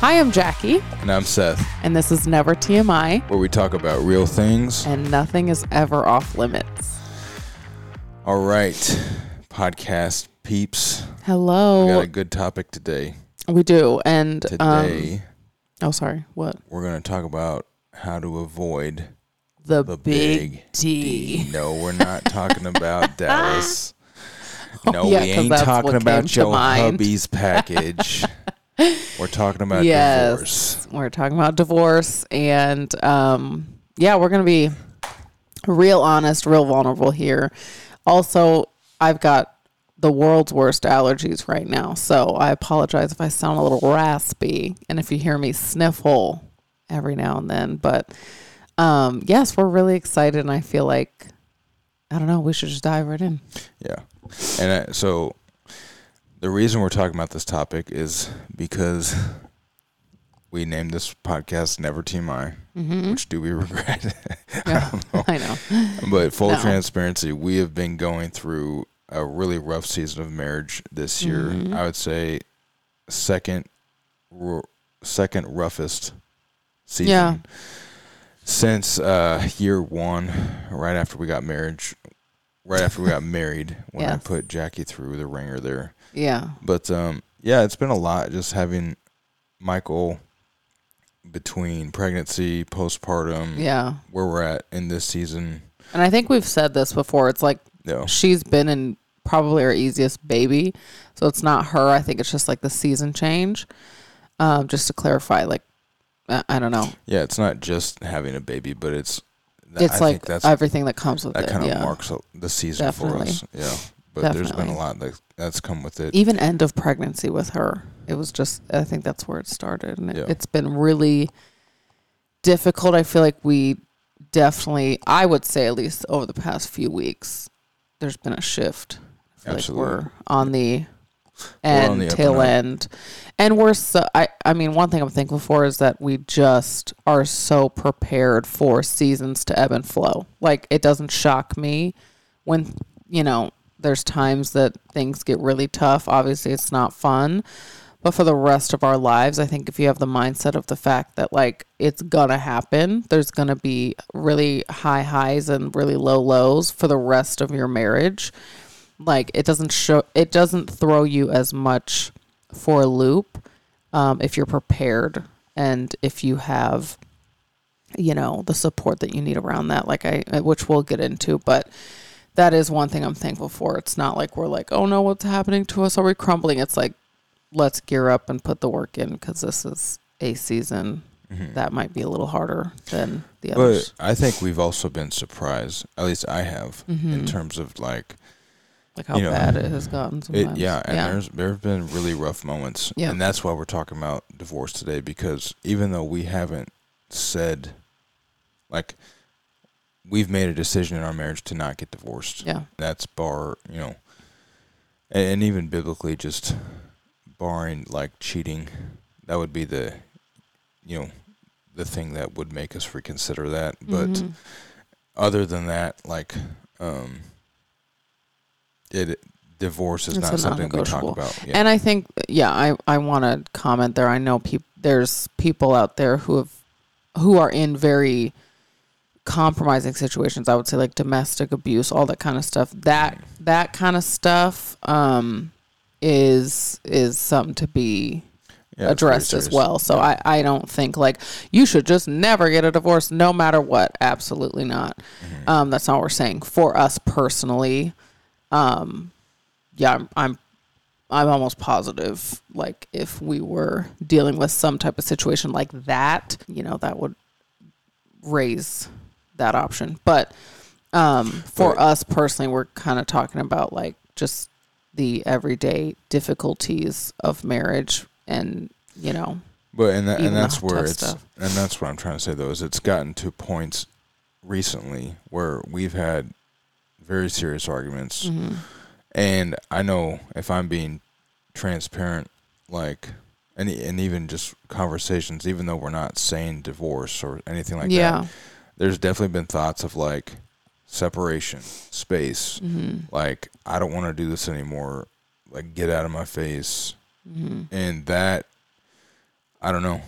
Hi, I'm Jackie, And I'm Seth, and this is Never TMI, where we talk about real things. and nothing is ever off limits. All right, podcast peeps. Hello. We got a good topic today. We do. And, um, Today, oh, sorry. What? we're going to talk about how to avoid The, the big, big D. No, we're not talking about Dallas. No, Oh, yeah, we ain't talking about your hubby's package. we're talking about yes. divorce. We're talking about divorce. And, um, yeah, we're going to be real honest, real vulnerable here. Also, I've got the world's worst allergies right now. So I apologize if I sound a little raspy and if you hear me sniffle every now and then. But um, yes, we're really excited. And I feel like, I don't know, we should just dive right in. Yeah. And uh, so the reason we're talking about this topic is because we named this podcast Never TMI, which do we regret? Yeah, I know. but full No. transparency, we have been going through a really rough season of marriage this year. Mm-hmm. I would say second second roughest season Yeah. since uh, year one, right after we got marriage, right after we got married, when I Yes. put Jackie through the ringer there. Yeah. But um, yeah, it's been a lot just having Michael between pregnancy, postpartum, Yeah. where we're at in this season. And I think we've said this before. It's like No, she's been in probably our easiest baby. So it's not her. I think it's just like the season change. Um, just to clarify, like, I, I don't know. yeah, it's not just having a baby, but it's It's I like that's everything that comes with that it. That kind of yeah. marks the season for us. Yeah, but there's been a lot that that's come with it. Even end of pregnancy with her. It was just, I think that's where it started. And it, Yeah. it's been really difficult. I feel like we definitely, I would say at least over the past few weeks, there's been a shift. Absolutely. like we're on the We're on the and tail end. And we're so, I, I mean, one thing I'm thankful for is that we just are so prepared for seasons to ebb and flow. Like, it doesn't shock me when, you know, there's times that things get really tough. Obviously, it's not fun. But for the rest of our lives, I think if you have the mindset of the fact that like it's gonna happen, there's gonna be really high highs and really low lows for the rest of your marriage. Like it doesn't show, it doesn't throw you as much for a loop um, if you're prepared and if you have, you know, the support that you need around that. Like I, which we'll get into, but that is one thing I'm thankful for. It's not like we're like, oh no, what's happening to us? Are we crumbling? It's like, let's gear up and put the work in because this is a season that might be a little harder than the others. But I think we've also been surprised. At least I have, in terms of like like how you know, bad it has gotten it. Yeah, and there's there have been really rough moments, Yeah. and that's why we're talking about divorce today. Because even though we haven't said, like, we've made a decision in our marriage to not get divorced. yeah, That's bar, you know, and, and even biblically, just barring like cheating, that would be the, you know, the thing that would make us reconsider that. But Mhm. other than that, like, um, it divorce is It's not something we talk about. Yeah. And I think, yeah, I, I want to comment there. I know peop- there's people out there who have, who are in very compromising situations. I would say like domestic abuse, all that kind of stuff. That that kind of stuff um, is is something to be Yeah, addressed as well. So Yeah. I, I don't think like you should just never get a divorce no matter what. Absolutely not. Mm-hmm. Um, that's not what we're saying. For us personally, um, yeah, I'm, I'm I'm almost positive like if we were dealing with some type of situation like that, you know, that would raise that option. But um, for us personally, we're kind of talking about like just the everyday difficulties of marriage and, you know, But and that, and that's where it's stuff. and that's what I'm trying to say though is it's gotten to points recently where we've had very serious arguments, Mm-hmm. and I know if I'm being transparent, like and and even just conversations, even though we're not saying divorce or anything like yeah. that, there's definitely been thoughts of like separation, space, Mm-hmm. like I don't want to do this anymore, like get out of my face, Mm-hmm. and that I don't know.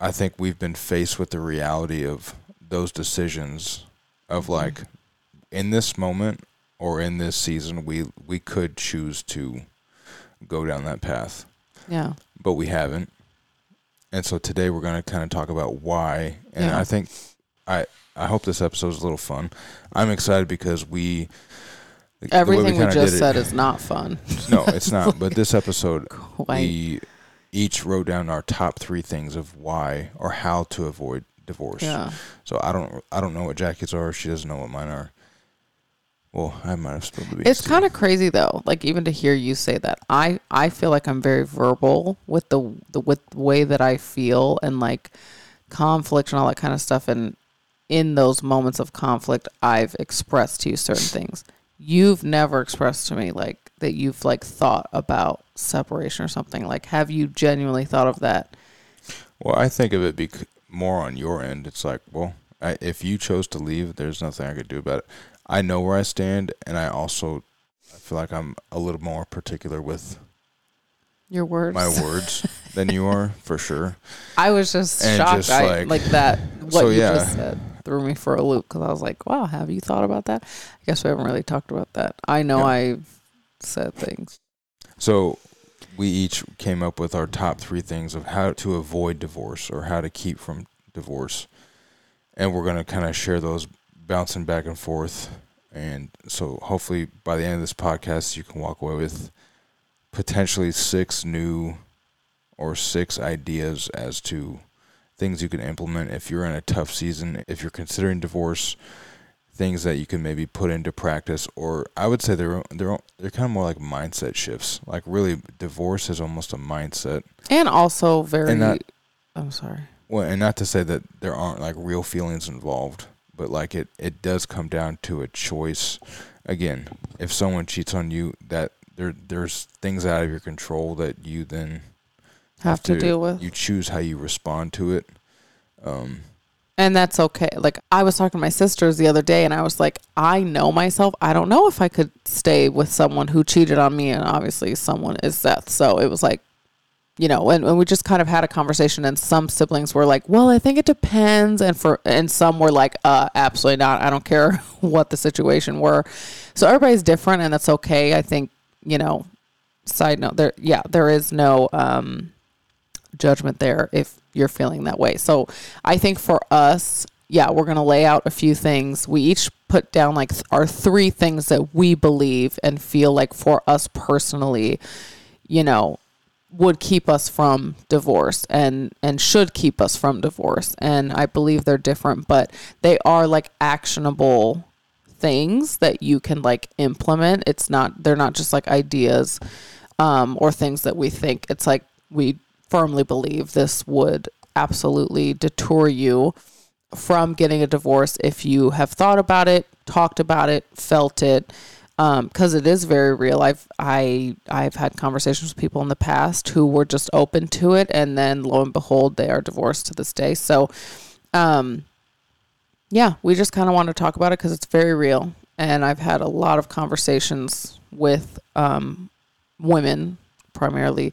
I think we've been faced with the reality of those decisions of Mm-hmm. like in this moment or in this season we we could choose to go down that path, Yeah. but we haven't. And so today we're going to kind of talk about why and Yeah. I think I I hope this episode is a little fun. I'm excited because we Everything we, kinda just it- said is not fun. no, it's not. But this episode, Quite. we each wrote down our top three things of why or how to avoid divorce. yeah. So I don't, I don't know what Jackie's are. She doesn't know what mine are. Well, I might have spilled the beans. It's kind of crazy though. Like even to hear you say that, I I feel like I'm very verbal with the the with the way that I feel and like conflict and all that kind of stuff. And in those moments of conflict, I've expressed to you certain things. You've never expressed to me like that you've like thought about separation or something. Like, have you genuinely thought of that? Well, I think of it bec- more on your end. It's like, well, I, if you chose to leave, there's nothing I could do about it. I know where I stand, and I also I feel like I'm a little more particular with Your words. my words than you are, for sure. I was just And shocked. just, I, like- like, that. What So, you yeah. just said threw me for a loop because I was like, "Wow, have you thought about that?" I guess we haven't really talked about that. I know Yeah. I've said things. So we each came up with our top three things of how to avoid divorce or how to keep from divorce. And we're going to kind of share those bouncing back and forth. And so hopefully by the end of this podcast, you can walk away with potentially six new or six ideas as to things you can implement if you're in a tough season, if you're considering divorce, things that you can maybe put into practice or I would say they're they're they're kind of more like mindset shifts. Like really divorce is almost a mindset. And also very. And that- I'm sorry. Well, and not to say that there aren't like real feelings involved, but like it it does come down to a choice. Again, if someone cheats on you, that there there's things out of your control that you then Have to, deal with. You choose how you respond to it. Um, And that's okay. Like I was talking to my sisters the other day and I was like, I know myself. I don't know if I could stay with someone who cheated on me and obviously someone is Seth. So it was like, you know, and, and we just kind of had a conversation and some siblings were like, Well, I think it depends and for and some were like, uh, absolutely not. I don't care what the situation were. So everybody's different and that's okay. I think, you know, side note there yeah, there is no um judgment there if you're feeling that way. So I think for us, yeah, we're going to lay out a few things. We each put down like our three things that we believe and feel like for us personally, you know, would keep us from divorce and and should keep us from divorce. And I believe they're different, but they are like actionable things that you can like implement. It's not they're not just like ideas um or things that we think. It's like we firmly believe this would absolutely deter you from getting a divorce if you have thought about it, talked about it, felt it, because it is very real. I've I I've had conversations with people in the past who were just open to it, and then lo and behold, they are divorced to this day. So, um, yeah, we just kind of want to talk about it because it's very real, and I've had a lot of conversations with um, women primarily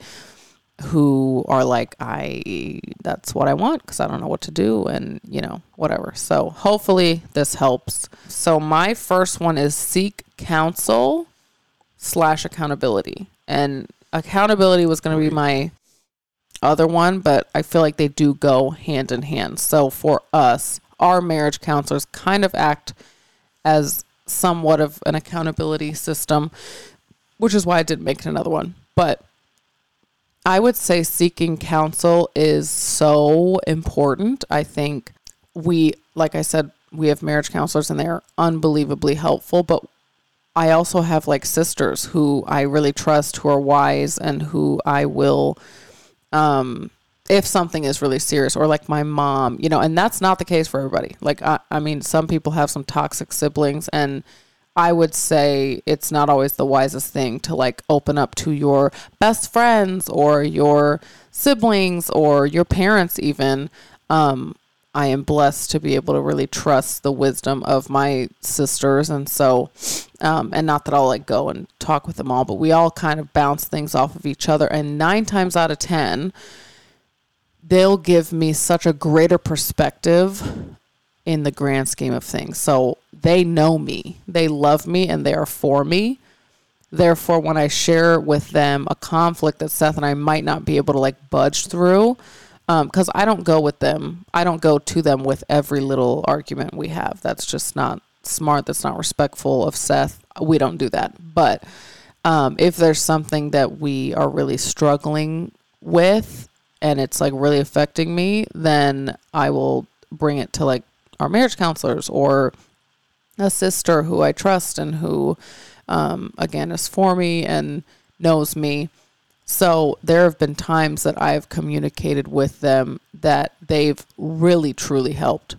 who are like i that's what i want because i don't know what to do and you know whatever so hopefully this helps so my first one is seek counsel slash accountability and accountability was going to be my other one but i feel like they do go hand in hand so for us our marriage counselors kind of act as somewhat of an accountability system which is why i didn't make it another one but I would say seeking counsel is so important. I think we, like I said, we have marriage counselors and they're unbelievably helpful. But I also have like sisters who I really trust, who are wise, and who I will, um, if something is really serious, or like my mom, you know, and that's not the case for everybody. Like, I, I mean, some people have some toxic siblings and I would say it's not always the wisest thing to like open up to your best friends or your siblings or your parents, even. Um, I am blessed to be able to really trust the wisdom of my sisters. And so, um, and not that I'll like go and talk with them all, but we all kind of bounce things off of each other. And nine times out of 10, they'll give me such a greater perspective in the grand scheme of things. So they know me, they love me, and they are for me. Therefore, when I share with them a conflict that Seth and I might not be able to like budge through, because um, I don't go with them, I don't go to them with every little argument we have. That's just not smart. That's not respectful of Seth. We don't do that. But um, if there's something that we are really struggling with and it's like really affecting me, then I will bring it to like our marriage counselors or a sister who I trust and who, um, again, is for me and knows me. So there have been times that I've communicated with them that they've really truly helped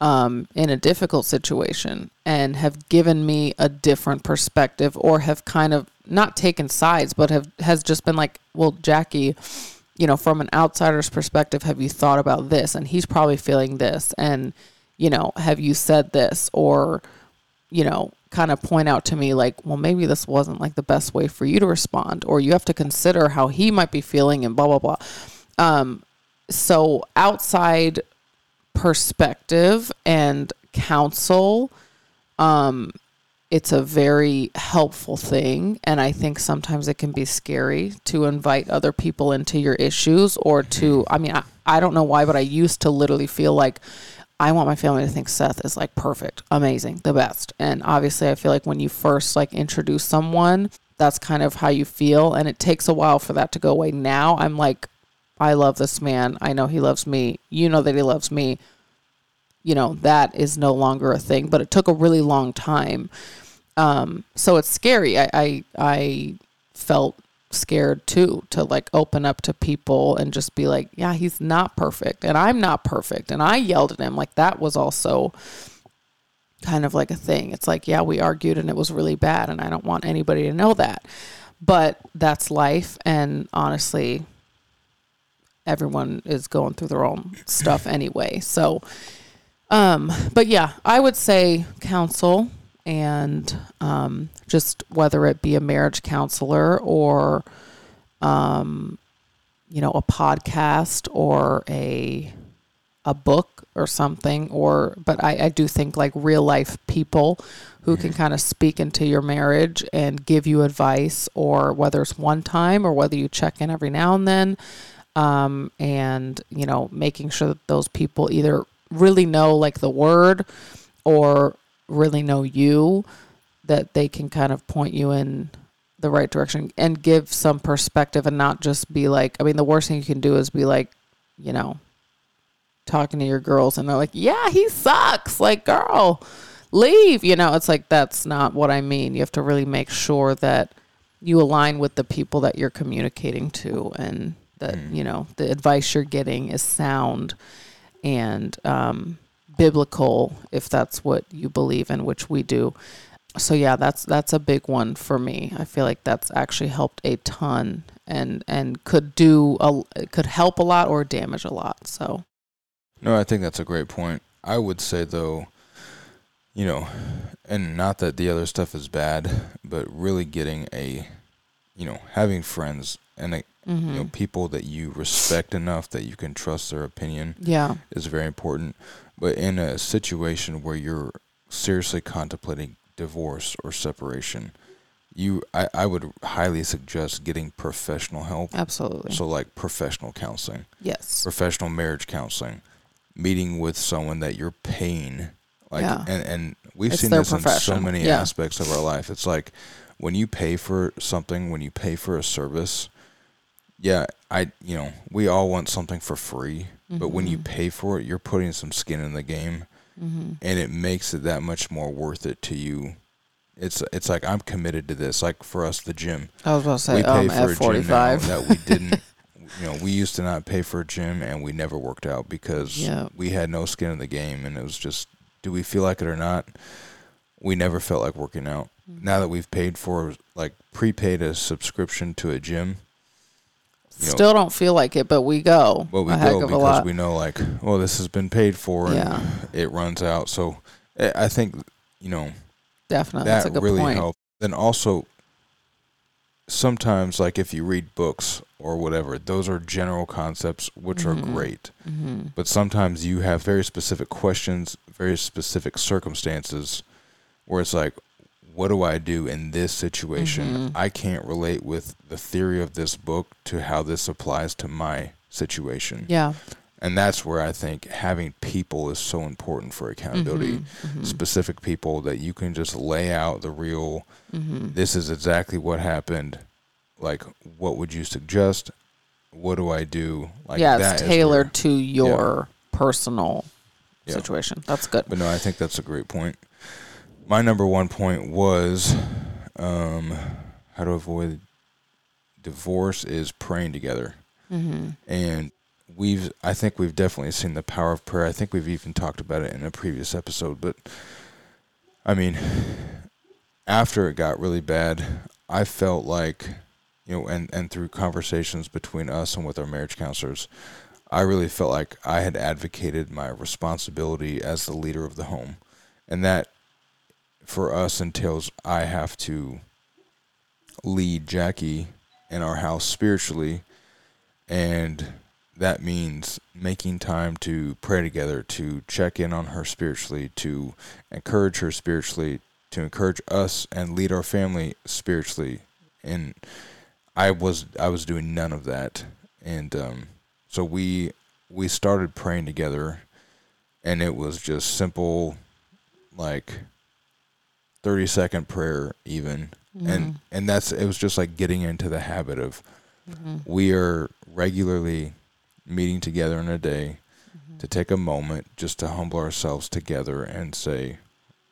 um, in a difficult situation and have given me a different perspective or have kind of not taken sides, but have has just been like, well, Jackie, you know, from an outsider's perspective, have you thought about this? And he's probably feeling this. And, you know, have you said this? Or, you know, kind of point out to me like, well, maybe this wasn't like the best way for you to respond, or you have to consider how he might be feeling and blah, blah, blah. Um, so outside perspective and counsel, um, it's a very helpful thing. And I think sometimes it can be scary to invite other people into your issues or to, I mean, I, I don't know why, but I used to literally feel like I want my family to think Seth is like perfect, amazing, the best. And obviously, I feel like when you first like introduce someone, that's kind of how you feel. And it takes a while for that to go away. Now I'm like, I love this man. I know he loves me. You know that he loves me. You know, that is no longer a thing, but it took a really long time. Um, so it's scary. I, I, I felt scared too to like open up to people and just be like, yeah, he's not perfect and I'm not perfect. And I yelled at him. Like that was also kind of like a thing. It's like, yeah, we argued and it was really bad. And I don't want anybody to know that. But that's life. And honestly, everyone is going through their own stuff anyway. So, um, but yeah, I would say counsel and um, just whether it be a marriage counselor or, um, you know, a podcast or a a book or something or but I, I do think like real life people who can kind of speak into your marriage and give you advice or whether it's one time or whether you check in every now and then um, and you know making sure that those people either really know like the word or really know you that they can kind of point you in the right direction and give some perspective and not just be like I mean the worst thing you can do is be like you know talking to your girls and they're like yeah he sucks. Like girl leave. You know it's like that's not what I mean. You have to really make sure that you align with the people that you're communicating to and that mm. you know the advice you're getting is sound and um biblical if that's what you believe in, which we do. So yeah, that's that's a big one for me. I feel like that's actually helped a ton and and could do a could help a lot or damage a lot. So No, I think that's a great point. I would say though, you know, and not that the other stuff is bad, but really getting a you know, having friends and a, mm-hmm. you know people that you respect enough that you can trust their opinion yeah is very important but in a situation where you're seriously contemplating divorce or separation, you I, I would highly suggest getting professional help. Absolutely. So like professional counseling. Yes. Professional marriage counseling. Meeting with someone that you're paying. Like yeah. and, and we've it's seen this in so many yeah. aspects of our life. It's like when you pay for something, when you pay for a service, yeah, I you know, we all want something for free. Mm-hmm. But when you mm-hmm. pay for it, you're putting some skin in the game, mm-hmm. and it makes it that much more worth it to you. It's it's like I'm committed to this. Like for us, the gym. I was about to say, we pay um, for a gym now that we didn't. you know, we used to not pay for a gym, and we never worked out because yep. we had no skin in the game, and it was just, do we feel like it or not? We never felt like working out. Mm-hmm. Now that we've paid for like prepaid a subscription to a gym, you know, Still don't feel like it, but we go. But we go because we know, like, well, this has been paid for, and yeah. it runs out. So eh, I think you know, definitely that really point. helped. Then also, sometimes like if you read books or whatever, those are general concepts which are great. Mm-hmm. But sometimes you have very specific questions, very specific circumstances where it's like, what do I do in this situation? Mhm. I can't relate with the theory of this book to how this applies to my situation. Yeah. And that's where I think having people is so important for accountability. Mhm. Specific people that you can just lay out the real, Mhm. this is exactly what happened. Like, what would you suggest? What do I do? Like yeah, it's tailored where- to your personal Yeah. situation. That's good. But no, I think that's a great point. My number one point was um, how to avoid divorce is praying together. Mm-hmm. And we've, I think we've definitely seen the power of prayer. I think we've even talked about it in a previous episode. But I mean, after it got really bad, I felt like, you know, and, and through conversations between us and with our marriage counselors, I really felt like I had advocated my responsibility as the leader of the home. And that for us entails I have to lead Jackie in our house spiritually. And that means making time to pray together, to check in on her spiritually, to encourage her spiritually, to encourage us and lead our family spiritually. And I was I was doing none of that. And um, so we we started praying together and it was just simple like 30 second prayer even and and that's it was just like getting into the habit of Mm-hmm. we are regularly meeting together in a day Mm-hmm. to take a moment just to humble ourselves together and say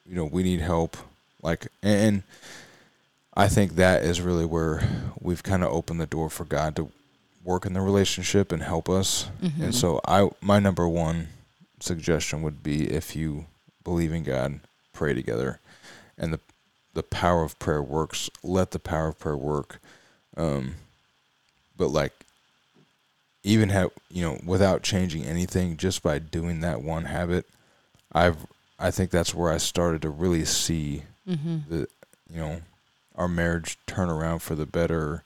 you know we need help like and i think that is really where we've kind of opened the door for god to work in the relationship and help us Mm-hmm. and so i my number one suggestion would be if you believe in god pray together and the the power of prayer works. Let the power of prayer work. Um but like even have you know without changing anything just by doing that one habit i've i think that's where i started to really see Mm-hmm. the you know our marriage turn around for the better.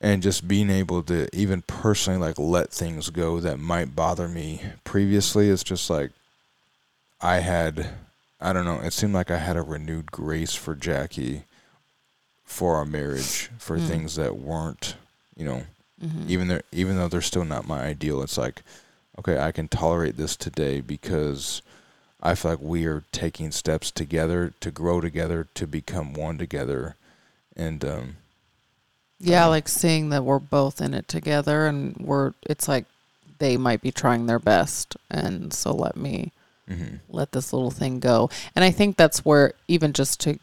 And just being able to even personally like let things go that might bother me previously it's just like i had i don't know it seemed like i had a renewed grace for jackie for our marriage for Mm. things that weren't you know Mm-hmm. even though even though they're still not my ideal it's like okay i can tolerate this today because i feel like we are taking steps together to grow together to become one together and um Yeah, like seeing that we're both in it together and we're it's like they might be trying their best and so let me mhm. let this little thing go. And I think that's where even just to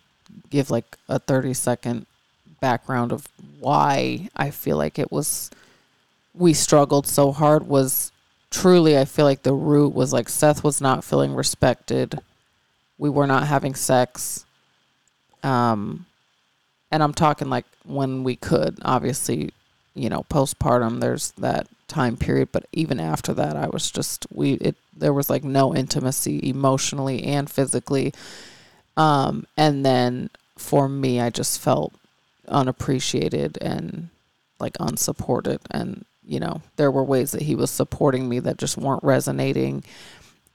give like a 30 second background of why I feel like it was we struggled so hard was truly I feel like the root was like Seth was not feeling respected. We were not having sex. Um and I'm talking like when we could. Obviously, you know, postpartum there's that time period, but even after that I was just we it there was like no intimacy emotionally and physically. Um and then for me I just felt unappreciated and like unsupported and you know there were ways that he was supporting me that just weren't resonating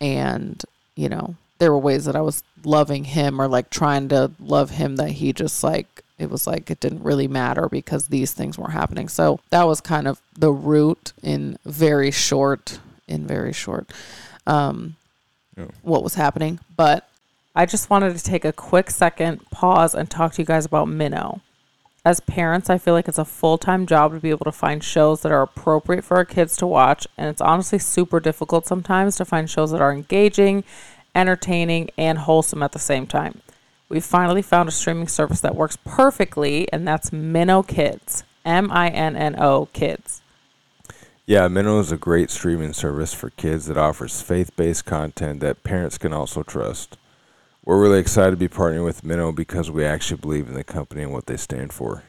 and you know there were ways that I was loving him or like trying to love him that he just like it was like it didn't really matter because these things were happening. So that was kind of the root in very short in very short um what was happening. But I just wanted to take a quick second, pause, and talk to you guys about Minno. As parents, I feel like it's a full time job to be able to find shows that are appropriate for our kids to watch. And it's honestly super difficult sometimes to find shows that are engaging, entertaining, and wholesome at the same time. We finally found a streaming service that works perfectly, and that's Minno Kids. M I N N O Kids. Yeah, Minno is a great streaming service for kids that offers faith-based content that parents can also trust. We're really excited to be partnering with Minno because we actually believe in the company and what they stand for.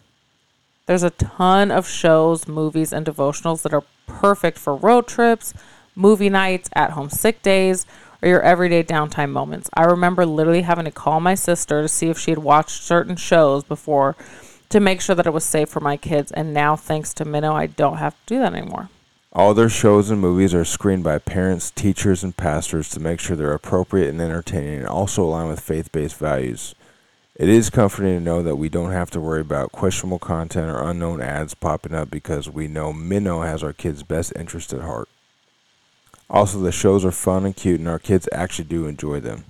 There's a ton of shows, movies, and devotionals that are perfect for road trips, movie nights, at home sick days, or your everyday downtime moments. I remember literally having to call my sister to see if she had watched certain shows before to make sure that it was safe for my kids. And now, thanks to Minno, I don't have to do that anymore. All their shows and movies are screened by parents, teachers, and pastors to make sure they're appropriate and entertaining and also align with faith based values. It is comforting to know that we don't have to worry about questionable content or unknown ads popping up because we know Minno has our kids' best interest at heart. Also, the shows are fun and cute, and our kids actually do enjoy them.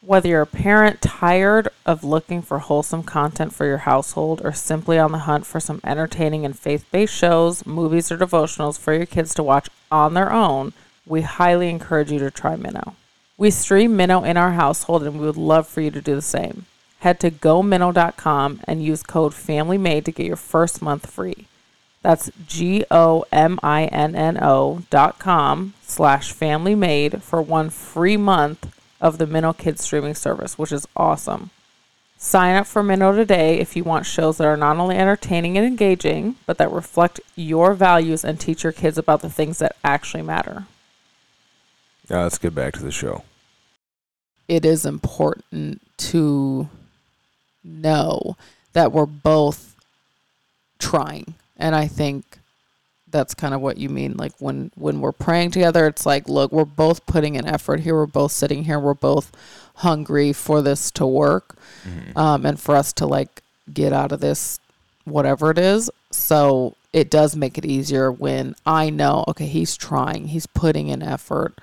Whether you're a parent tired of looking for wholesome content for your household or simply on the hunt for some entertaining and faith based shows, movies, or devotionals for your kids to watch on their own, we highly encourage you to try Minno. We stream Minno in our household and we would love for you to do the same. Head to gominno.com and use code FAMILYMADE to get your first month free. That's G O M I N N O dot com slash family made for one free month of the Minno Kids streaming service, which is awesome. Sign up for Minno today if you want shows that are not only entertaining and engaging, but that reflect your values and teach your kids about the things that actually matter. Now let's get back to the show. It is important to know that we're both trying. And I think that's kind of what you mean like when when we're praying together it's like look we're both putting an effort here. We're both sitting here. We're both hungry for this to work mm-hmm. um, and for us to like get out of this whatever it is. So it does make it easier when i know okay he's trying. He's putting in effort.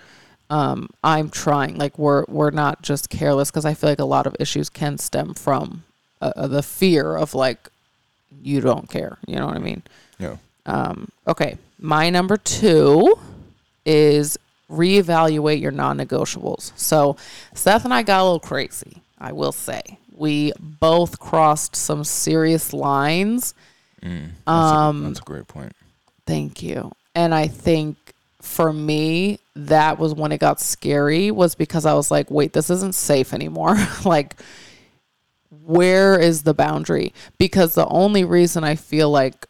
Um, i'm trying. Like we're we're not just careless because i feel like a lot of issues can stem from uh, uh, the fear of like you don't care you know what i mean yeah um, okay, my number two is reevaluate your non negotiables. So, Seth and I got a little crazy, I will say. We both crossed some serious lines. Mm, that's, um, a, that's a great point. Thank you. And I think for me, that was when it got scary, was because I was like, wait, this isn't safe anymore. like, where is the boundary? Because the only reason I feel like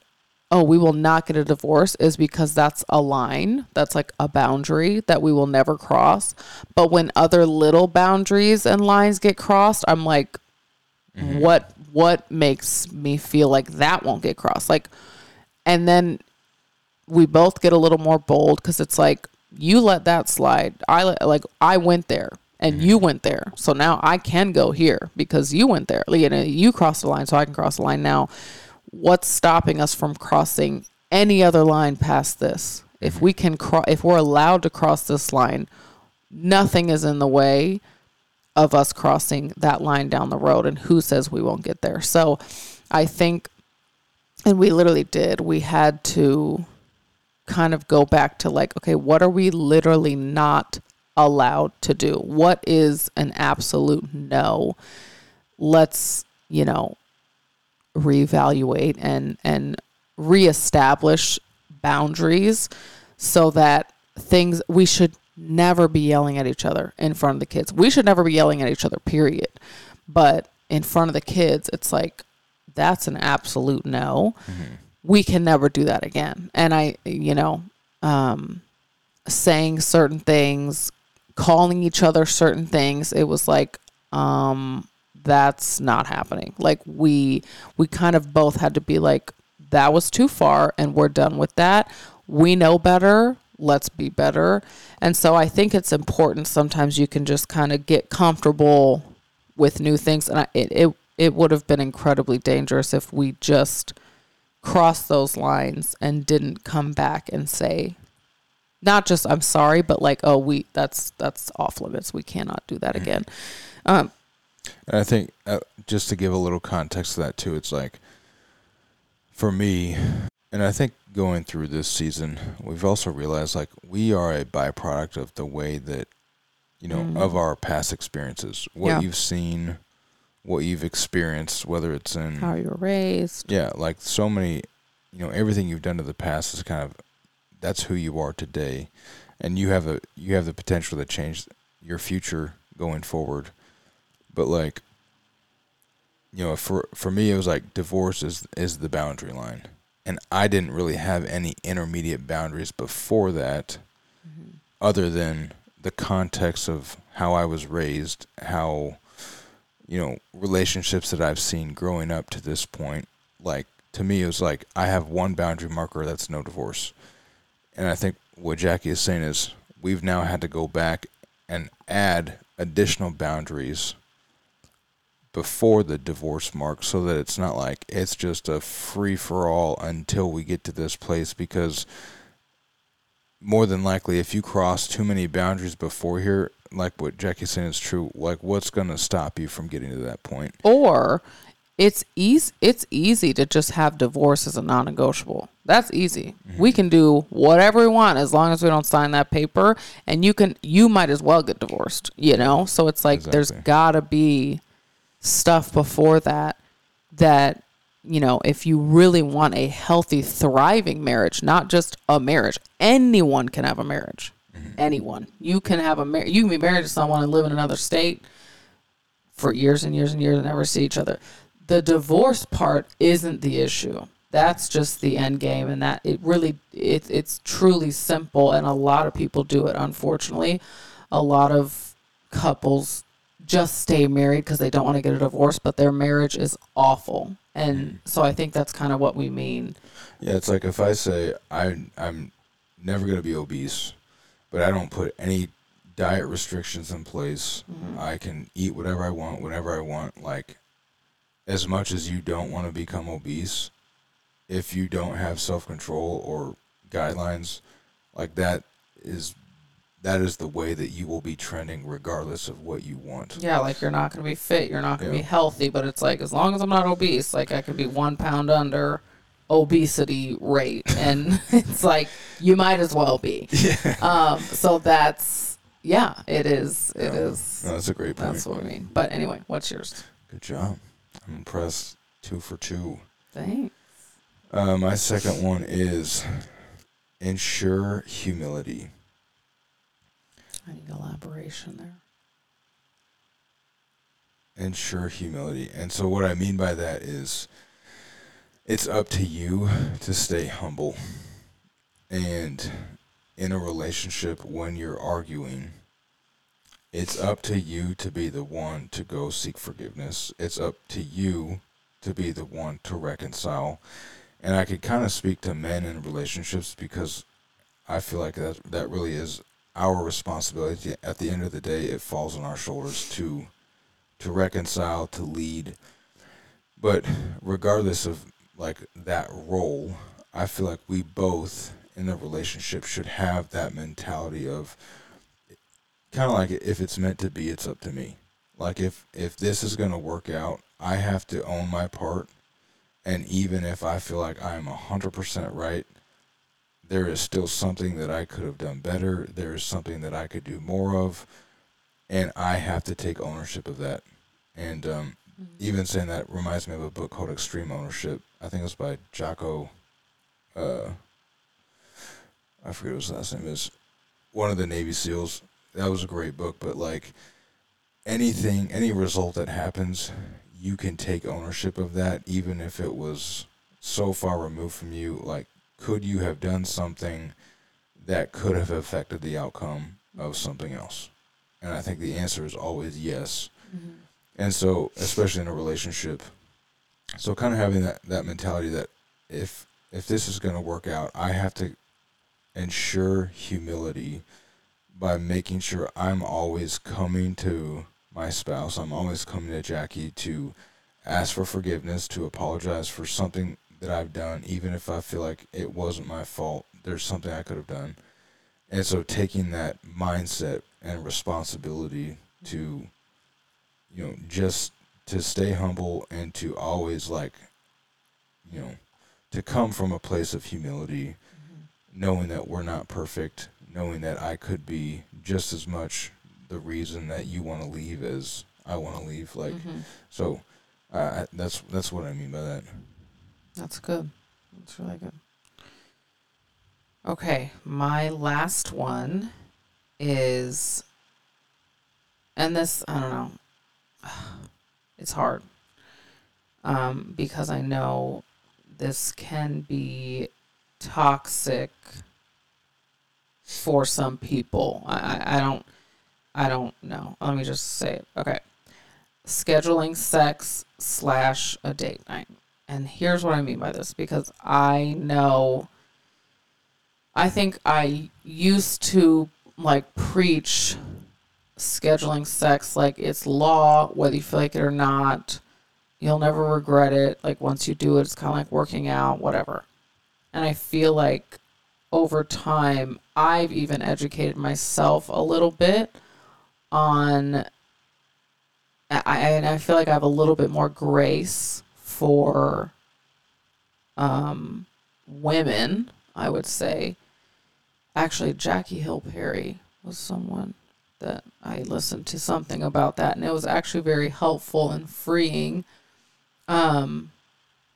oh, we will not get a divorce is because that's a line, that's like a boundary that we will never cross. But when other little boundaries and lines get crossed, I'm like, mm-hmm. what what makes me feel like that won't get crossed? Like, and then we both get a little more bold because it's like you let that slide. I like I went there and mm-hmm. you went there, so now I can go here because you went there. You know, you crossed the line, so I can cross the line now what's stopping us from crossing any other line past this? If mm-hmm. we can cross, if we're allowed to cross this line, nothing is in the way of us crossing that line down the road. And who says we won't get there? So I think, and we literally did, we had to kind of go back to like, okay, what are we literally not allowed to do? What is an absolute no? Let's, you know, reevaluate and and reestablish boundaries so that things we should never be yelling at each other in front of the kids. We should never be yelling at each other, period. But in front of the kids, it's like that's an absolute no. Mm-hmm. We can never do that again. And I, you know, um, saying certain things, calling each other certain things, it was like, um, that's not happening. Like we we kind of both had to be like that was too far and we're done with that. We know better. Let's be better. And so I think it's important sometimes you can just kind of get comfortable with new things and I, it it it would have been incredibly dangerous if we just crossed those lines and didn't come back and say not just I'm sorry, but like, oh, we that's that's off limits. We cannot do that mm-hmm. again. Um, and I think uh, just to give a little context to that too, it's like for me, and I think going through this season, we've also realized like we are a byproduct of the way that you know mm. of our past experiences, what yeah. you've seen, what you've experienced, whether it's in how you were raised. Yeah, like so many, you know, everything you've done to the past is kind of that's who you are today, and you have a you have the potential to change your future going forward but like you know for for me it was like divorce is is the boundary line and i didn't really have any intermediate boundaries before that mm-hmm. other than the context of how i was raised how you know, relationships that I've seen growing up to this point, like to me, it was like I have one boundary marker that's no divorce. And I think what Jackie is saying is we've now had to go back and add additional boundaries before the divorce mark so that it's not like it's just a free for all until we get to this place because more than likely if you cross too many boundaries before here like what Jackie's saying is true like what's going to stop you from getting to that point? Or it's easy it's easy to just have divorce as a non-negotiable. That's easy. Mm-hmm. We can do whatever we want as long as we don't sign that paper and you can you might as well get divorced, you know? So it's like there's got to be stuff before that that you know, if you really want a healthy, thriving marriage, not just a marriage, anyone can have a marriage. Mm-hmm. Anyone. You can have a marriage. You can be married to someone and live in another state for years and years and years and never see each other. The divorce part isn't the issue. That's just the end game, and that it really it, it's truly simple, and a lot of people do it. Unfortunately, a lot of couples just stay married because they don't want to get a divorce, but their marriage is awful, and so I think that's kind of what we mean. Yeah, it's like if I say I I'm never gonna be obese, but I don't put any diet restrictions in place. Mm-hmm. I can eat whatever I want, whenever I want. Like as much as you don't want to become obese, if you don't have self control or guidelines, like that is that is the way that you will be trending regardless of what you want. Yeah, like you're not going to be fit, you're not going to Yeah. be healthy, but it's like as long as I'm not obese, like I could be one pound under obesity rate, and it's like you might as well be. Yeah. Um, so that's yeah, it is. It Yeah. is. No, that's a great point. That's what I mean. But anyway, what's yours? Good job. I'm impressed. Two for two. Thanks. Uh, my second one is ensure humility. I need elaboration there. Ensure humility. And so, what I mean by that is it's up to you to stay humble. And in a relationship, when you're arguing, it's up to you to be the one to go seek forgiveness. It's up to you to be the one to reconcile. And I could kind of speak to men in relationships because I feel like that that really is our responsibility. At the end of the day, it falls on our shoulders to to reconcile, to lead. But regardless of like that role, I feel like we both in a relationship should have that mentality of kind of like if it's meant to be, it's up to me. Like if if this is going to work out, I have to own my part and even if I feel like I'm 100% right, there is still something that I could have done better. There is something that I could do more of and I have to take ownership of that. And um, even saying that reminds me of a book called Extreme Ownership. I think it was by Jocko. Uh, I forget what his last name is. One of the Navy SEALs. That was a great book, but like anything, any result that happens, you can take ownership of that, even if it was so far removed from you. Like, could you have done something that could have affected the outcome of something else? And I think the answer is always yes. Mm-hmm. And so, especially in a relationship, so kind of having that, that mentality that if if this is going to work out, I have to ensure humility by making sure I'm always coming to my spouse. I'm always coming to Jackie to ask for forgiveness, to apologize for something that I've done, even if I feel like it wasn't my fault. There's something I could have done. And so taking that mindset and responsibility to you know, just to stay humble and to always like, you know, to come from a place of humility, mm-hmm. knowing that we're not perfect, knowing that I could be just as much the reason that you want to leave as I want to leave. Like, Mhm. so uh, that's that's what I mean by that. That's good. That's really good. Okay, my last one is, and this I don't know. It's hard, um, because I know this can be toxic for some people. I, I, don't I don't know. Let me just say it. Okay. scheduling sex slash a date night. And here's what I mean by this because I know, I think I used to like preach scheduling sex like it's law, whether you feel like it or not. You'll never regret it. Like once you do it, it's kind of like working out, whatever. And I feel like over time, I've even educated myself a little bit on. I and I feel like I have a little bit more grace for um, women. I would say. Actually, Jackie Hill Perry was someone that I listened to something about that, and it was actually very helpful and freeing. Um,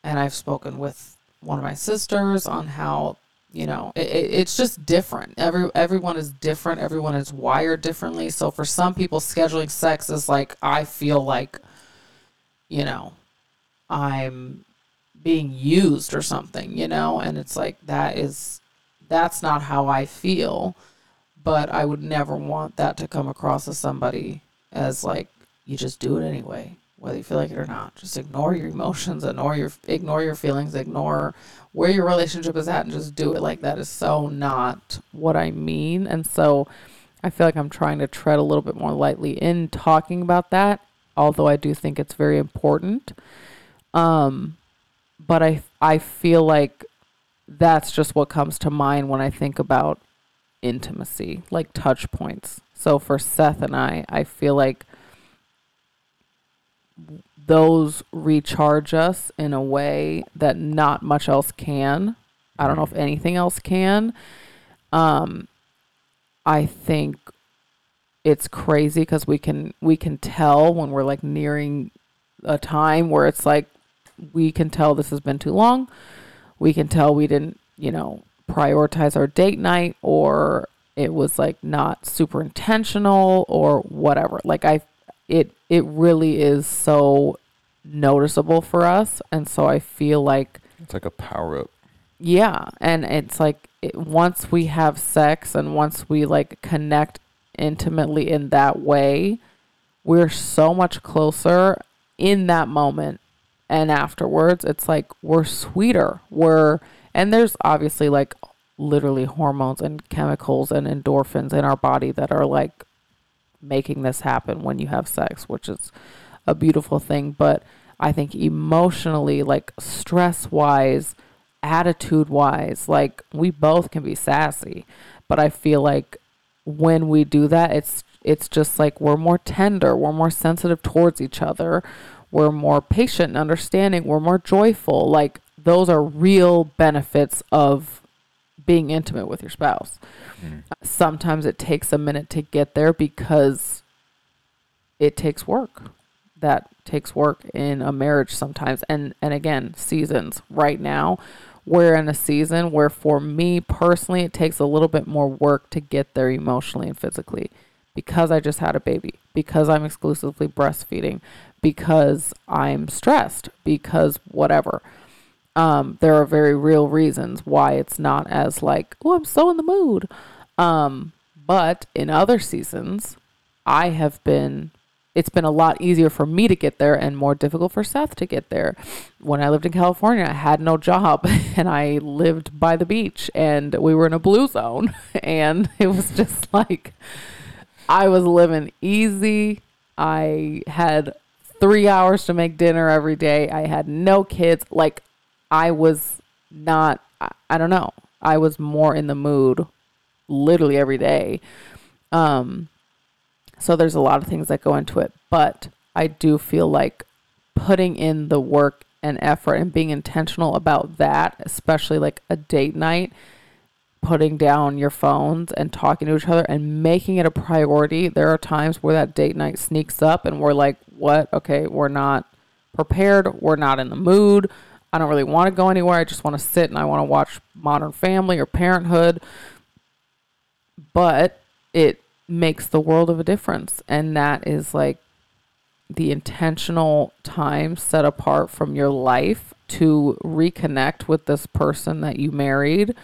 and I've spoken with one of my sisters on how you know it, it, it's just different. Every everyone is different. Everyone is wired differently. So for some people scheduling sex is like i feel like you know i'm being used or something you know? And it's like that is that's not how i feel. But i would never want that to come across as somebody as like you just do it anyway whether you feel like it or not just ignore your emotions ignore your ignore your feelings ignore where your relationship is at and just do it like that is so not what I mean. And so I feel like I'm trying to tread a little bit more lightly in talking about that, although I do think it's very important. Um, but I I feel like that's just what comes to mind when I think about intimacy, like touch points. So for Seth and I, I feel like those recharge us in a way that not much else can. I don't know if anything else can. Um, I think it's crazy because we can we can tell when we're like nearing a time where it's like we can tell this has been too long. We can tell we didn't, you know, prioritize our date night or it was like not super intentional or whatever. Like I it it really is so noticeable for us and so I feel like it's like a power up. Yeah, and it's like it, once we have sex and once we like connect intimately in that way, we're so much closer in that moment and afterwards. It's like we're sweeter. We're and there's obviously like literally hormones and chemicals and endorphins in our body that are like making this happen when you have sex, which is a beautiful thing. But I think emotionally, like stress wise, attitude wise, like we both can be sassy. But I feel like when we do that, it's it's just like we're more tender, we're more sensitive towards each other, we're more patient and understanding, we're more joyful. Like those are real benefits of being intimate with your spouse. Mm. Sometimes it takes a minute to get there because it takes work. That takes work in a marriage sometimes. And and again, seasons. Right now, we're in a season where for me personally it takes a little bit more work to get there emotionally and physically because I just had a baby, because I'm exclusively breastfeeding, because I'm stressed, because whatever um, there are very real reasons why it's not as like, oh, I'm so in the mood. Um, but in other seasons, I have been, it's been a lot easier for me to get there and more difficult for Seth to get there. When I lived in California, I had no job and I lived by the beach and we were in a blue zone. And it was just like, I was living easy. I had three hours to make dinner every day. I had no kids. Like, I was not, I, I don't know, I was more in the mood literally every day. Um, so there's a lot of things that go into it, but I do feel like putting in the work and effort and being intentional about that, especially like a date night, putting down your phones and talking to each other and making it a priority. There are times where that date night sneaks up and we're like, what? Okay, we're not prepared. We're not in the mood. I don't really want to go anywhere. I just want to sit and I want to watch Modern Family or Parenthood. But it makes the world of a difference. And that is like the intentional time set apart from your life to reconnect with this person that you married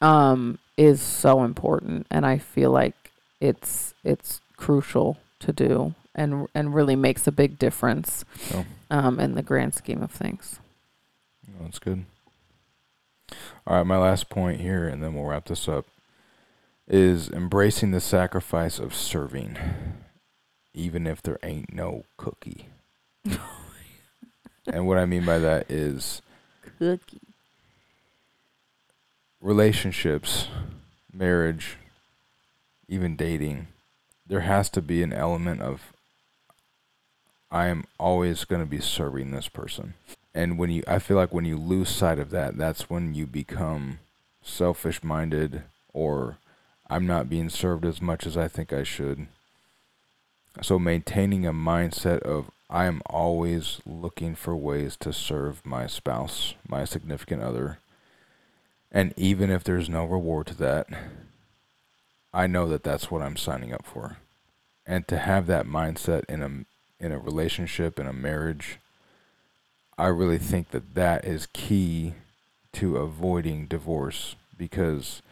um, is so important. And I feel like it's it's crucial to do and and really makes a big difference Oh. um, in the grand scheme of things. That's good. All right, my last point here, and then we'll wrap this up, is embracing the sacrifice of serving, even if there ain't no cookie. and what I mean by that is Cookie. relationships, marriage, even dating, there has to be an element of I am always going to be serving this person. And when you I feel like when you lose sight of that, that's when you become selfish-minded or I'm not being served as much as I think I should. So maintaining a mindset of I am always looking for ways to serve my spouse, my significant other, and even if there's no reward to that, I know that that's what I'm signing up for. And to have that mindset in a in a relationship in a marriage, I really think that that is key to avoiding divorce because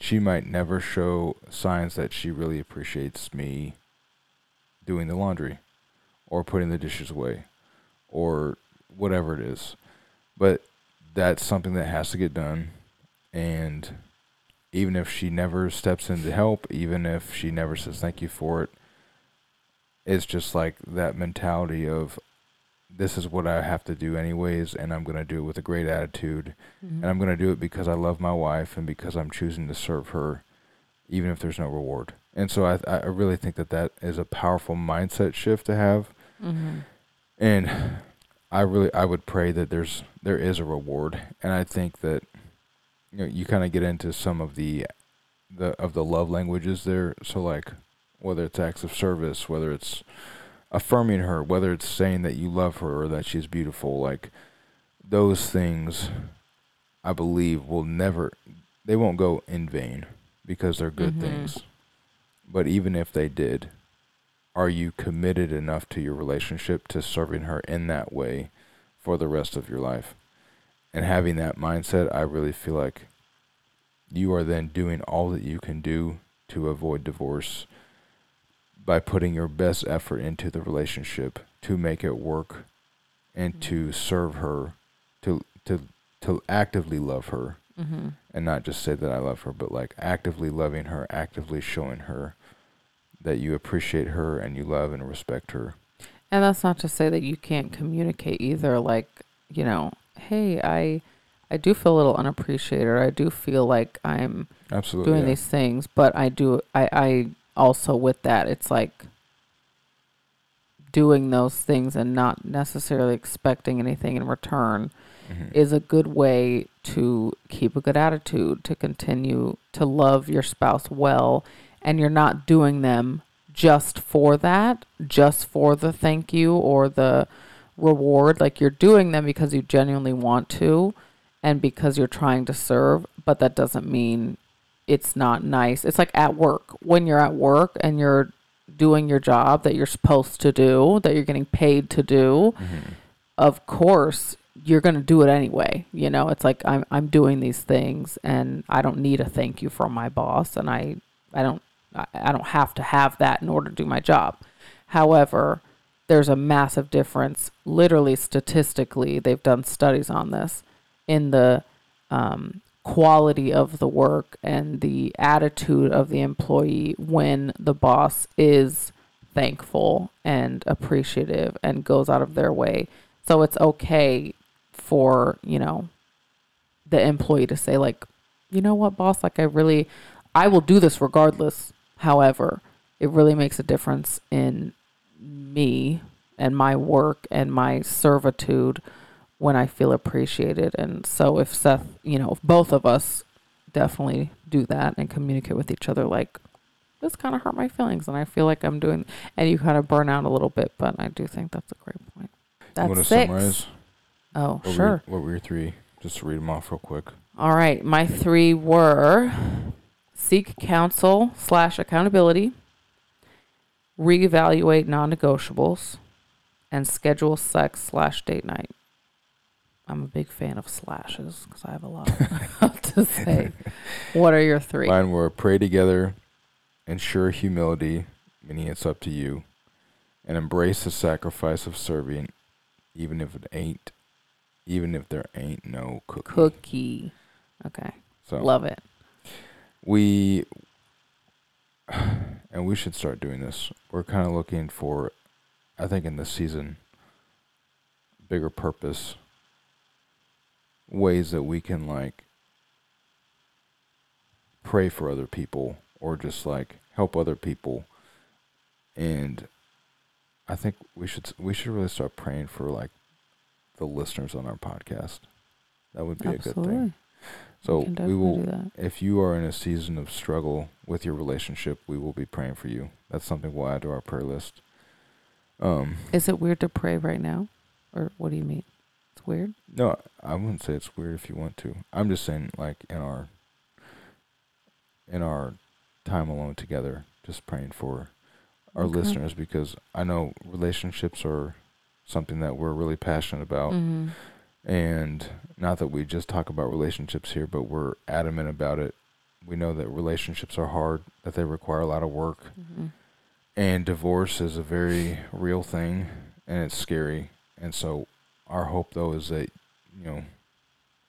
she might never show signs that she really appreciates me doing the laundry or putting the dishes away or whatever it is. But that's something that has to get done and even if she never steps in to help, even if she never says thank you for it, it's just like that mentality of this is what I have to do anyways, and I'm going to do it with a great attitude, Mm-hmm. and I'm going to do it because I love my wife and because I'm choosing to serve her, even if there's no reward. And so I, I really think that that is a powerful mindset shift to have, Mm-hmm. and I really I would pray that there's there is a reward, and I think that you know you kind of get into some of the the of the love languages there. So like whether it's acts of service, whether it's affirming her, whether it's saying that you love her or that she's beautiful, like those things, I believe will never they won't go in vain because they're good Mhm. things. But even if they did, are you committed enough to your relationship to serving her in that way for the rest of your life? And having that mindset, I really feel like you are then doing all that you can do to avoid divorce by putting your best effort into the relationship to make it work and to serve her to to to actively love her Mm-hmm. and not just say that I love her, but like actively loving her, actively showing her that you appreciate her and you love and respect her. And that's not to say that you can't communicate either. Like, you know, hey, I, I do feel a little unappreciated. I do feel like I'm Absolutely. doing yeah. these things, but I do. I, I also with that, it's like doing those things and not necessarily expecting anything in return Mhm. is a good way to keep a good attitude, to continue to love your spouse well, and you're not doing them just for that, just for the thank you or the reward. Like you're doing them because you genuinely want to and because you're trying to serve, but that doesn't mean it's not nice. It's like at work. When you're at work and you're doing your job that you're supposed to do, that you're getting paid to do, Mhm. of course you're going to do it anyway you know it's like i'm i'm doing these things and i don't need a thank you from my boss and i i don't I don't have to have that in order to do my job however there's a massive difference literally statistically they've done studies on this in the um, quality of the work and the attitude of the employee when the boss is thankful and appreciative and goes out of their way so it's okay for, you know, the employee to say, like, you know what, boss, like, I really, I will do this regardless. However, it really makes a difference in me and my work and my servitude when I feel appreciated. And so if Seth, you know, if both of us definitely do that and communicate with each other, like, this kind of hurt my feelings and I feel like I'm doing, and you kind of burn out a little bit, but I do think that's a great point. you That's want to six. summarize? Oh, What were sure. your- what were your three? Just to read them off real quick. All right. My three were seek counsel slash accountability, reevaluate non negotiables, and schedule sex slash date night. I'm a big fan of slashes because I have a lot to say. What are your three? Mine were pray together, ensure humility, meaning it's up to you, and embrace the sacrifice of serving, even if it ain't, even if there ain't no cookie. Cookie. Okay. So Love it. we, and we should start doing this. We're kind of looking for, I think, in this season, bigger purpose, ways that we can like pray for other people or just like help other people. And i think we should we should really start praying for like the listeners on our podcast. That would be a good thing. So we, we will if you are in a season of struggle with your relationship we will be praying for you. That's something we'll add to our prayer list. Um Is it weird to pray right now? Or what do you mean? Weird? No, I wouldn't say it's weird if you want to. I'm just saying, like in our in our time alone together, just praying for our Okay. listeners because I know relationships are something that we're really passionate about, Mhm. and not that we just talk about relationships here, but we're adamant about it. We know that relationships are hard, that they require a lot of work, Mhm. and divorce is a very real thing and it's scary and so our hope though is that you know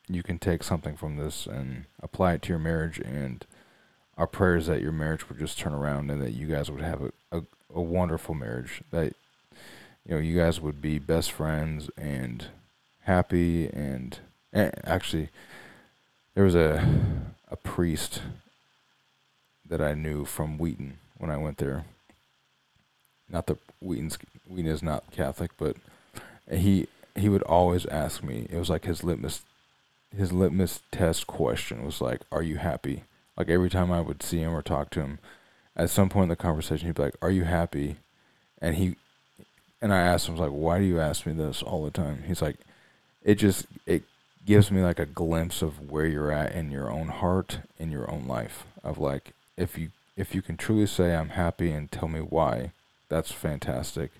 you can take something from this and apply it to your marriage and our prayer is that your marriage would just turn around and that you guys would have a, a, a wonderful marriage that you know you guys would be best friends and happy and, and actually there was a a priest that I knew from Wheaton when I went there. Not that Wheaton's Wheaton is not Catholic, but he he would always ask me. It was like his litmus his litmus test question was like, "Are you happy?" Like every time I would see him or talk to him, at some point in the conversation, he'd be like, "Are you happy?" And he and I asked him, I was like, "Why do you ask me this all the time?" He's like, "It just it gives me like a glimpse of where you're at in your own heart, in your own life. Of like, if you if you can truly say I'm happy and tell me why." that's fantastic.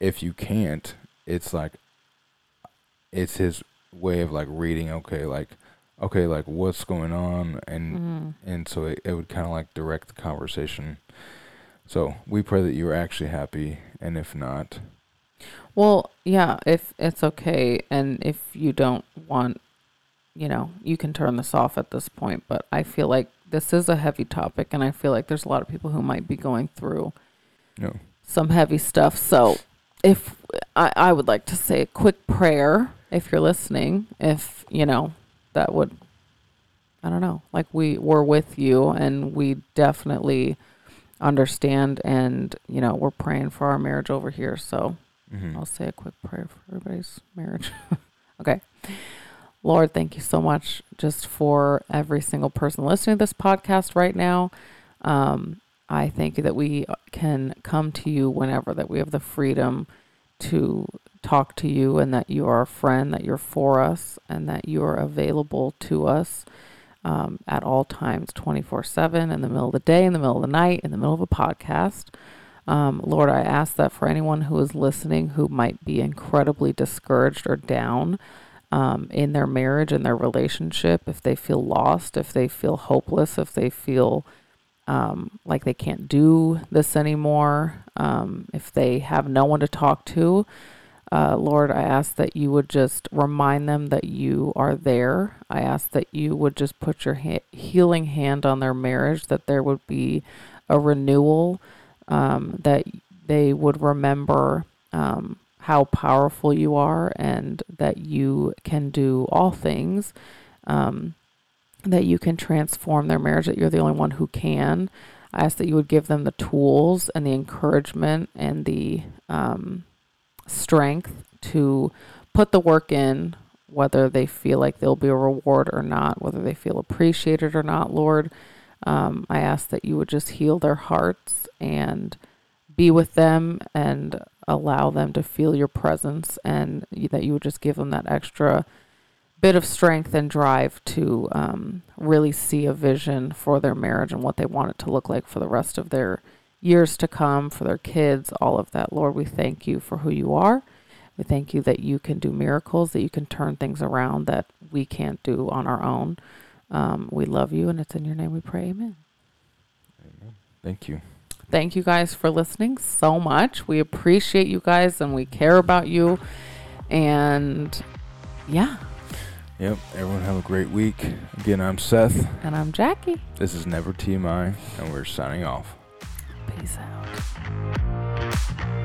If you can't, it's like it's his way of like reading. Okay, like okay, like what's going on, and Mhm. and so it, it would kind of like direct the conversation. So we pray that you're actually happy, and if not, Well, yeah, if it's okay and if you don't want, you know, you can turn this off at this point, but I feel like this is a heavy topic and I feel like there's a lot of people who might be going through you know, some heavy stuff. So, if I, I would like to say a quick prayer if you're listening, if, you know, that would I don't know, like we we're with you and we definitely understand and, you know, we're praying for our marriage over here. So, mhm. I'll say a quick prayer for everybody's marriage. okay. Lord, thank you so much just for every single person listening to this podcast right now. Um, I thank you that we can come to you whenever, that we have the freedom to talk to you, and that you are a friend, that you're for us, and that you are available to us um, at all times 24 7 in the middle of the day, in the middle of the night, in the middle of a podcast. Um, Lord, I ask that for anyone who is listening who might be incredibly discouraged or down um, in their marriage and their relationship, if they feel lost, if they feel hopeless, if they feel um, like they can't do this anymore, um, if they have no one to talk to, uh, Lord, I ask that you would just remind them that you are there. I ask that you would just put your ha- healing hand on their marriage, that there would be a renewal, um, that they would remember um, how powerful you are and that you can do all things, um, that you can transform their marriage, that you're the only one who can. I ask that you would give them the tools and the encouragement and the um, strength to put the work in, whether they feel like there'll be a reward or not, whether they feel appreciated or not, Lord. Um, I ask that you would just heal their hearts and be with them and allow them to feel your presence, and that you would just give them that extra bit of strength and drive to um, really see a vision for their marriage and what they want it to look like for the rest of their years to come, for their kids, all of that. Lord, we thank you for who you are. We thank you that you can do miracles, that you can turn things around that we can't do on our own. Um, we love you, and it's in your name we pray. Amen. Amen. Thank you. thank you guys for listening so much. We appreciate you guys and we care about you. And yeah. Yep. Everyone have a great week. Again, I'm Seth. And I'm Jackie. This is Never TMI, and we're signing off. Peace out.